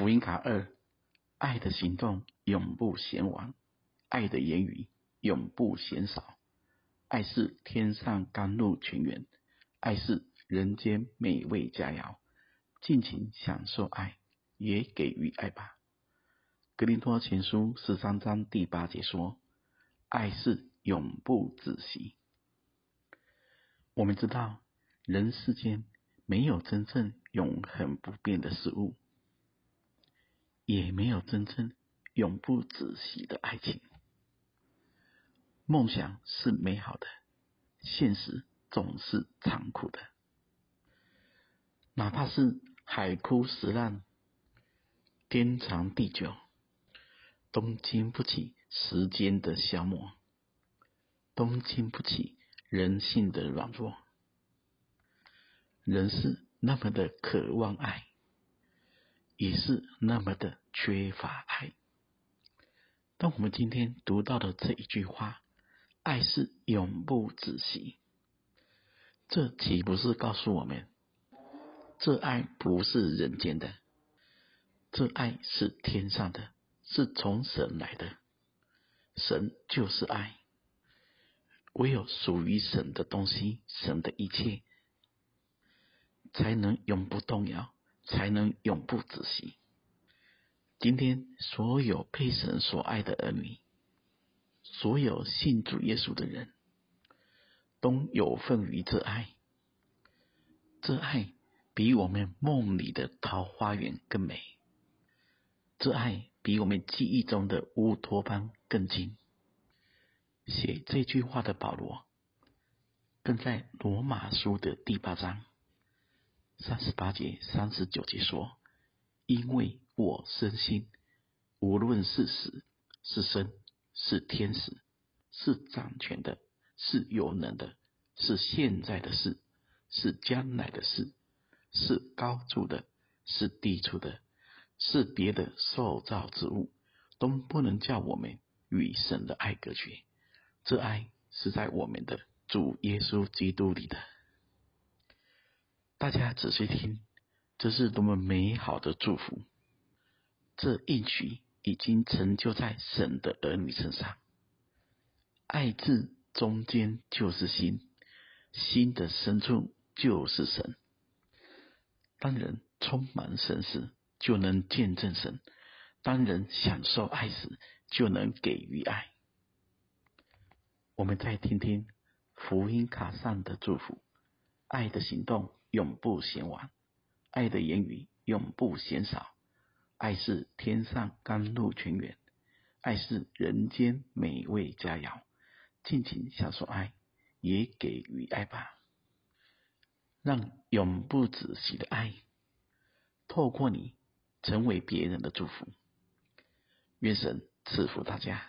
福音卡二，爱的行动永不嫌晚，爱的言语永不嫌少。爱是天上甘露泉源，爱是人间美味佳肴。尽情享受爱，也给予爱吧。格林多前书十三章第八节说：“爱是永不止息。”我们知道，人世间没有真正永恒不变的事物，也没有真正永不止息的爱情。梦想是美好的，现实总是残酷的。哪怕是海枯石烂、天长地久，都经不起时间的消磨，都经不起人性的软弱。人是那么的渴望爱，也是那么的缺乏爱。当我们今天读到的这一句话，“爱是永不止息”，这岂不是告诉我们，这爱不是人间的，这爱是天上的，是从神来的。神就是爱，唯有属于神的东西，神的一切，才能永不动摇，才能永不止息。今天所有被神所爱的儿女，所有信主耶稣的人，都有份于这爱，这爱。比我们梦里的桃花源更美，这爱比我们记忆中的乌托邦更近。写这句话的保罗，更在罗马书的第八章三十八节、三十九节说：“因为我深信，无论是死是生，是天使，是掌权的，是有能的，是现在的事，是将来的事。”是高处的，是低处的，是别的受造之物，都不能叫我们与神的爱隔绝。这爱是在我们的主耶稣基督里的。大家仔细听，这是多么美好的祝福！这应许已经成就在神的儿女身上。爱字中间就是心，心的深处就是神。当人充满神时，就能见证神；当人享受爱时，就能给予爱。我们再听听福音卡上的祝福：爱的行动永不嫌晚，爱的言语永不嫌少。爱是天上甘露泉源，爱是人间美味佳肴。尽情享受爱，也给予爱吧。让永不止息的爱透过你成为别人的祝福。愿神赐福大家。